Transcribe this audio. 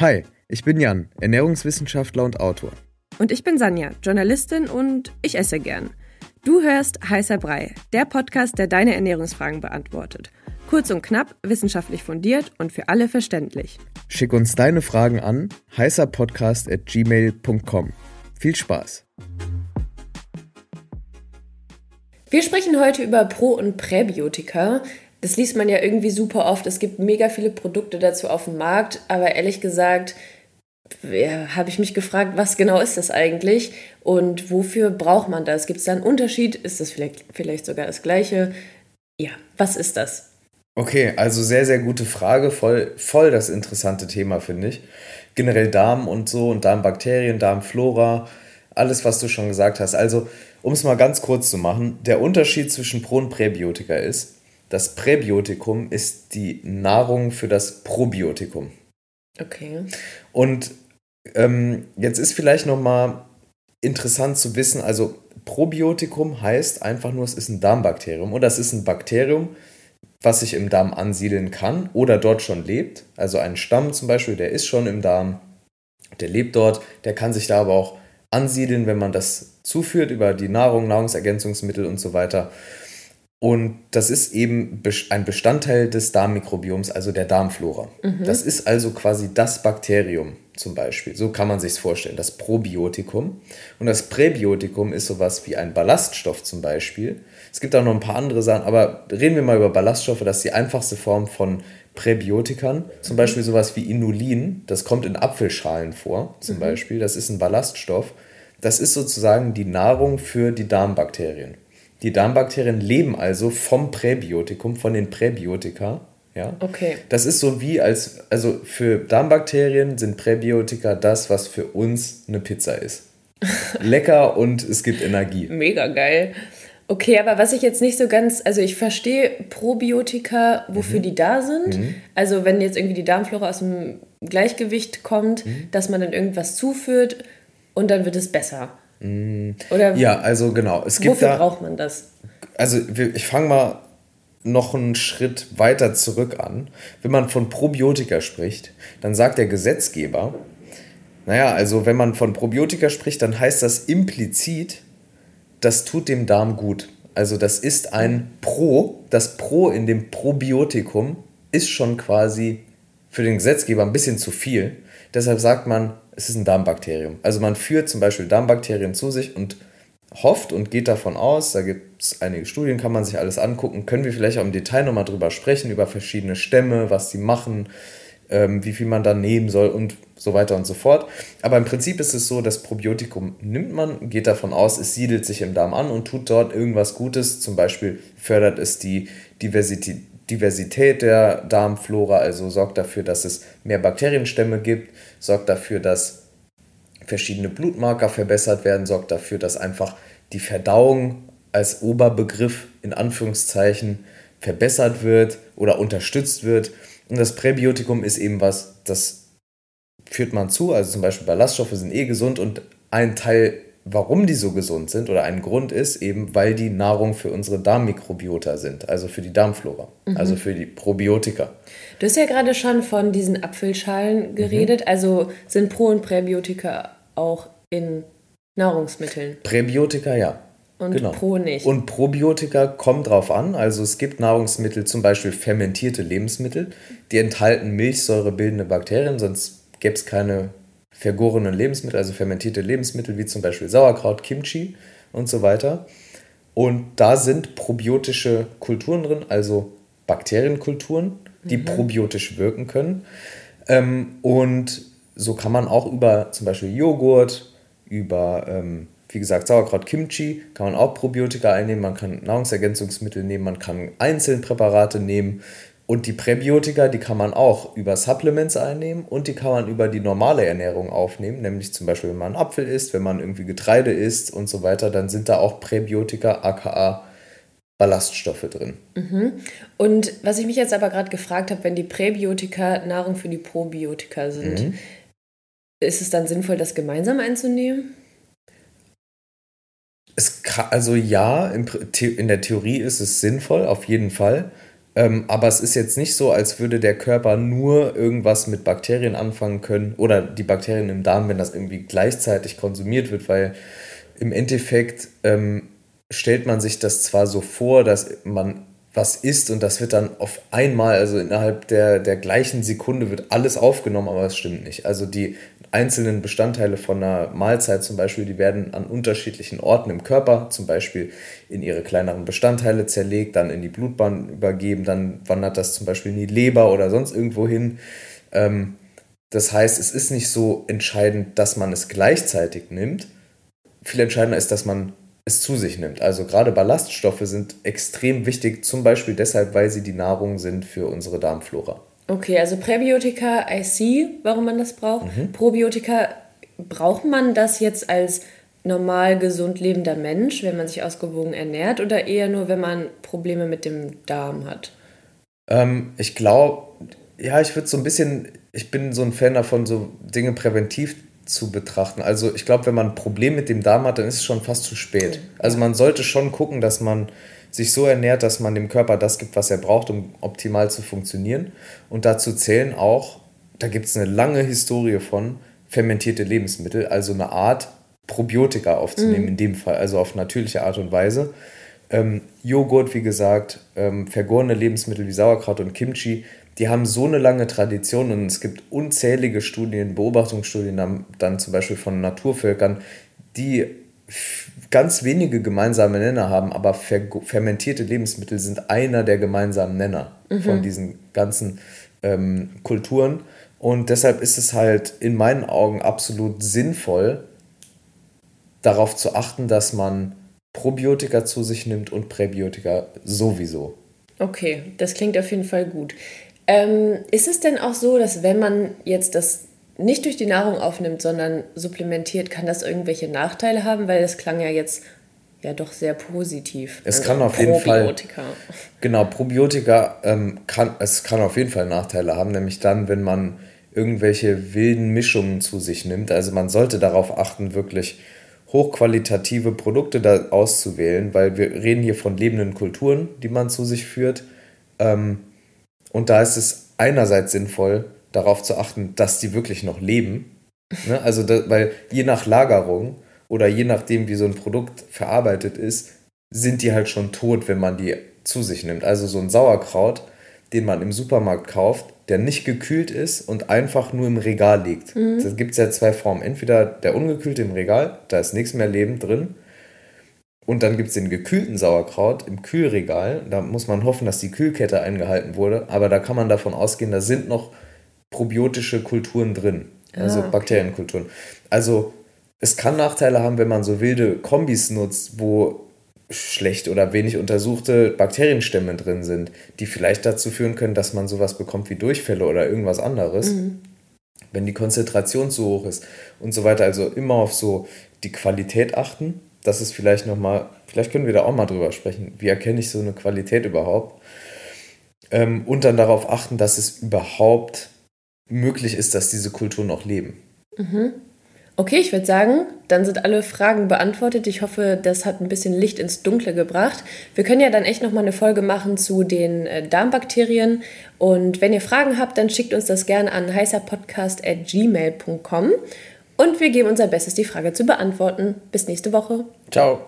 Hi, ich bin Jan, Ernährungswissenschaftler und Autor. Und ich bin Sanja, Journalistin und ich esse gern. Du hörst Heißer Brei, der Podcast, der deine Ernährungsfragen beantwortet. Kurz und knapp, wissenschaftlich fundiert und für alle verständlich. Schick uns deine Fragen an heißerpodcast.gmail.com. Viel Spaß! Wir sprechen heute über Pro- und Präbiotika. Das liest man ja irgendwie super oft. Es gibt mega viele Produkte dazu auf dem Markt, aber ehrlich gesagt, ja, habe ich mich gefragt, was genau ist das eigentlich und wofür braucht man das? Gibt es da einen Unterschied? Ist das vielleicht, vielleicht sogar das gleiche? Ja, was ist das? Okay, also sehr, sehr gute Frage. Voll, voll das interessante Thema, finde ich. Generell Darm und so und Darmbakterien, Darmflora, alles, was du schon gesagt hast. Also, um es mal ganz kurz zu machen, der Unterschied zwischen Pro- und Präbiotika ist, das Präbiotikum ist die Nahrung für das Probiotikum. Okay. Und ähm, jetzt ist vielleicht nochmal interessant zu wissen, also Probiotikum heißt einfach nur, es ist ein Darmbakterium oder es ist ein Bakterium, was sich im Darm ansiedeln kann oder dort schon lebt. Also ein Stamm zum Beispiel, der ist schon im Darm, der lebt dort, der kann sich da aber auch ansiedeln, wenn man das zuführt über die Nahrung, Nahrungsergänzungsmittel und so weiter. Und das ist eben ein Bestandteil des Darmmikrobioms, also der Darmflora. Mhm. Das ist also quasi das Bakterium zum Beispiel. So kann man sich es vorstellen, das Probiotikum. Und das Präbiotikum ist sowas wie ein Ballaststoff zum Beispiel. Es gibt auch noch ein paar andere Sachen, aber reden wir mal über Ballaststoffe. Das ist die einfachste Form von Präbiotikern. Zum mhm. Beispiel sowas wie Inulin. Das kommt in Apfelschalen vor, zum mhm. Beispiel. Das ist ein Ballaststoff. Das ist sozusagen die Nahrung für die Darmbakterien. Die Darmbakterien leben also vom Präbiotikum, von den Präbiotika. Ja? Okay. Das ist so wie als, also für Darmbakterien sind Präbiotika das, was für uns eine Pizza ist. Lecker und es gibt Energie. Mega geil. Okay, aber was ich jetzt nicht so ganz, also ich verstehe Probiotika, wofür mhm. die da sind. Mhm. Also wenn jetzt irgendwie die Darmflora aus dem Gleichgewicht kommt, mhm. dass man dann irgendwas zuführt und dann wird es besser. Mm. Oder ja, also genau. Es gibt wofür da, braucht man das? Also ich fange mal noch einen Schritt weiter zurück an. Wenn man von Probiotika spricht, dann sagt der Gesetzgeber, naja, also wenn man von Probiotika spricht, dann heißt das implizit, das tut dem Darm gut. Also das ist ein Pro, das Pro in dem Probiotikum ist schon quasi für den Gesetzgeber ein bisschen zu viel. Deshalb sagt man, es ist ein Darmbakterium. Also man führt zum Beispiel Darmbakterien zu sich und hofft und geht davon aus, da gibt es einige Studien, kann man sich alles angucken, können wir vielleicht auch im Detail nochmal drüber sprechen, über verschiedene Stämme, was die machen, ähm, wie viel man da nehmen soll und so weiter und so fort. Aber im Prinzip ist es so, das Probiotikum nimmt man, geht davon aus, es siedelt sich im Darm an und tut dort irgendwas Gutes. Zum Beispiel fördert es die Diversität, Diversität der Darmflora, also sorgt dafür, dass es mehr Bakterienstämme gibt, sorgt dafür, dass verschiedene Blutmarker verbessert werden, sorgt dafür, dass einfach die Verdauung als Oberbegriff in Anführungszeichen verbessert wird oder unterstützt wird. Und das Präbiotikum ist eben was, das führt man zu. Also zum Beispiel Ballaststoffe sind eh gesund und ein Teil warum die so gesund sind oder ein Grund ist eben, weil die Nahrung für unsere Darmmikrobiota sind, also für die Darmflora, mhm. also für die Probiotika. Du hast ja gerade schon von diesen Apfelschalen geredet, mhm. also sind Pro- und Präbiotika auch in Nahrungsmitteln? Präbiotika ja. Und genau. Pro nicht. Und Probiotika kommt drauf an. Also es gibt Nahrungsmittel, zum Beispiel fermentierte Lebensmittel, die enthalten milchsäurebildende Bakterien, sonst gäbe es keine vergorenen Lebensmittel, also fermentierte Lebensmittel wie zum Beispiel Sauerkraut, Kimchi und so weiter. Und da sind probiotische Kulturen drin, also Bakterienkulturen, die mhm. probiotisch wirken können. Ähm, und so kann man auch über zum Beispiel Joghurt, über, ähm, wie gesagt, Sauerkraut, Kimchi, kann man auch Probiotika einnehmen, man kann Nahrungsergänzungsmittel nehmen, man kann einzelne Präparate nehmen, und die Präbiotika, die kann man auch über Supplements einnehmen und die kann man über die normale Ernährung aufnehmen, nämlich zum Beispiel, wenn man einen Apfel isst, wenn man irgendwie Getreide isst und so weiter, dann sind da auch Präbiotika, aka Ballaststoffe drin. Mhm. Und was ich mich jetzt aber gerade gefragt habe, wenn die Präbiotika Nahrung für die Probiotika sind, mhm. ist es dann sinnvoll, das gemeinsam einzunehmen? Es kann, also ja, in, in der Theorie ist es sinnvoll, auf jeden Fall. Ähm, aber es ist jetzt nicht so, als würde der Körper nur irgendwas mit Bakterien anfangen können oder die Bakterien im Darm, wenn das irgendwie gleichzeitig konsumiert wird, weil im Endeffekt ähm, stellt man sich das zwar so vor, dass man was isst und das wird dann auf einmal, also innerhalb der, der gleichen Sekunde wird alles aufgenommen, aber das stimmt nicht. Also die einzelnen Bestandteile von einer Mahlzeit zum Beispiel, die werden an unterschiedlichen Orten im Körper, zum Beispiel in ihre kleineren Bestandteile zerlegt, dann in die Blutbahn übergeben, dann wandert das zum Beispiel in die Leber oder sonst irgendwo hin. Ähm, das heißt, es ist nicht so entscheidend, dass man es gleichzeitig nimmt. Viel entscheidender ist, dass man es zu sich nimmt. Also gerade Ballaststoffe sind extrem wichtig, zum Beispiel deshalb, weil sie die Nahrung sind für unsere Darmflora. Okay, also Präbiotika, I see, warum man das braucht. Mhm. Probiotika, braucht man das jetzt als normal gesund lebender Mensch, wenn man sich ausgewogen ernährt, oder eher nur, wenn man Probleme mit dem Darm hat? Ähm, ich glaube, ja, ich würde so ein bisschen, ich bin so ein Fan davon, so Dinge präventiv zu betrachten. Also ich glaube, wenn man ein Problem mit dem Darm hat, dann ist es schon fast zu spät. Also man sollte schon gucken, dass man sich so ernährt, dass man dem Körper das gibt, was er braucht, um optimal zu funktionieren. Und dazu zählen auch, da gibt es eine lange Historie von, fermentierte Lebensmittel, also eine Art Probiotika aufzunehmen, mhm. in dem Fall, also auf natürliche Art und Weise. Ähm, Joghurt, wie gesagt, ähm, vergorene Lebensmittel wie Sauerkraut und Kimchi die haben so eine lange Tradition und es gibt unzählige Studien, Beobachtungsstudien dann, zum Beispiel von Naturvölkern, die ganz wenige gemeinsame Nenner haben, aber fer fermentierte Lebensmittel sind einer der gemeinsamen Nenner mhm. von diesen ganzen ähm, Kulturen. Und deshalb ist es halt in meinen Augen absolut sinnvoll, darauf zu achten, dass man Probiotika zu sich nimmt und Präbiotika sowieso. Okay, das klingt auf jeden Fall gut. Ähm, ist es denn auch so, dass wenn man jetzt das nicht durch die Nahrung aufnimmt, sondern supplementiert, kann das irgendwelche Nachteile haben? Weil das klang ja jetzt ja doch sehr positiv. Es also kann auf jeden Fall. Genau, Probiotika ähm, kann, es kann auf jeden Fall Nachteile haben, nämlich dann, wenn man irgendwelche wilden Mischungen zu sich nimmt. Also man sollte darauf achten, wirklich hochqualitative Produkte da auszuwählen, weil wir reden hier von lebenden Kulturen, die man zu sich führt. Ähm, und da ist es einerseits sinnvoll, darauf zu achten, dass die wirklich noch leben. Ne? Also, da, weil je nach Lagerung oder je nachdem, wie so ein Produkt verarbeitet ist, sind die halt schon tot, wenn man die zu sich nimmt. Also so ein Sauerkraut, den man im Supermarkt kauft, der nicht gekühlt ist und einfach nur im Regal liegt. Mhm. Da gibt es ja zwei Formen. Entweder der ungekühlte im Regal, da ist nichts mehr Leben drin, und dann gibt es den gekühlten Sauerkraut im Kühlregal. Da muss man hoffen, dass die Kühlkette eingehalten wurde. Aber da kann man davon ausgehen, da sind noch probiotische Kulturen drin. Also ah, okay. Bakterienkulturen. Also es kann Nachteile haben, wenn man so wilde Kombis nutzt, wo schlecht oder wenig untersuchte Bakterienstämme drin sind, die vielleicht dazu führen können, dass man sowas bekommt wie Durchfälle oder irgendwas anderes. Mhm. Wenn die Konzentration zu hoch ist und so weiter. Also immer auf so die Qualität achten das ist vielleicht nochmal, vielleicht können wir da auch mal drüber sprechen. Wie erkenne ich so eine Qualität überhaupt? Ähm, und dann darauf achten, dass es überhaupt möglich ist, dass diese Kulturen noch leben. Mhm. Okay, ich würde sagen, dann sind alle Fragen beantwortet. Ich hoffe, das hat ein bisschen Licht ins Dunkle gebracht. Wir können ja dann echt nochmal eine Folge machen zu den äh, Darmbakterien. Und wenn ihr Fragen habt, dann schickt uns das gerne an heißerpodcast.gmail.com. Und wir geben unser Bestes, die Frage zu beantworten. Bis nächste Woche. Ciao.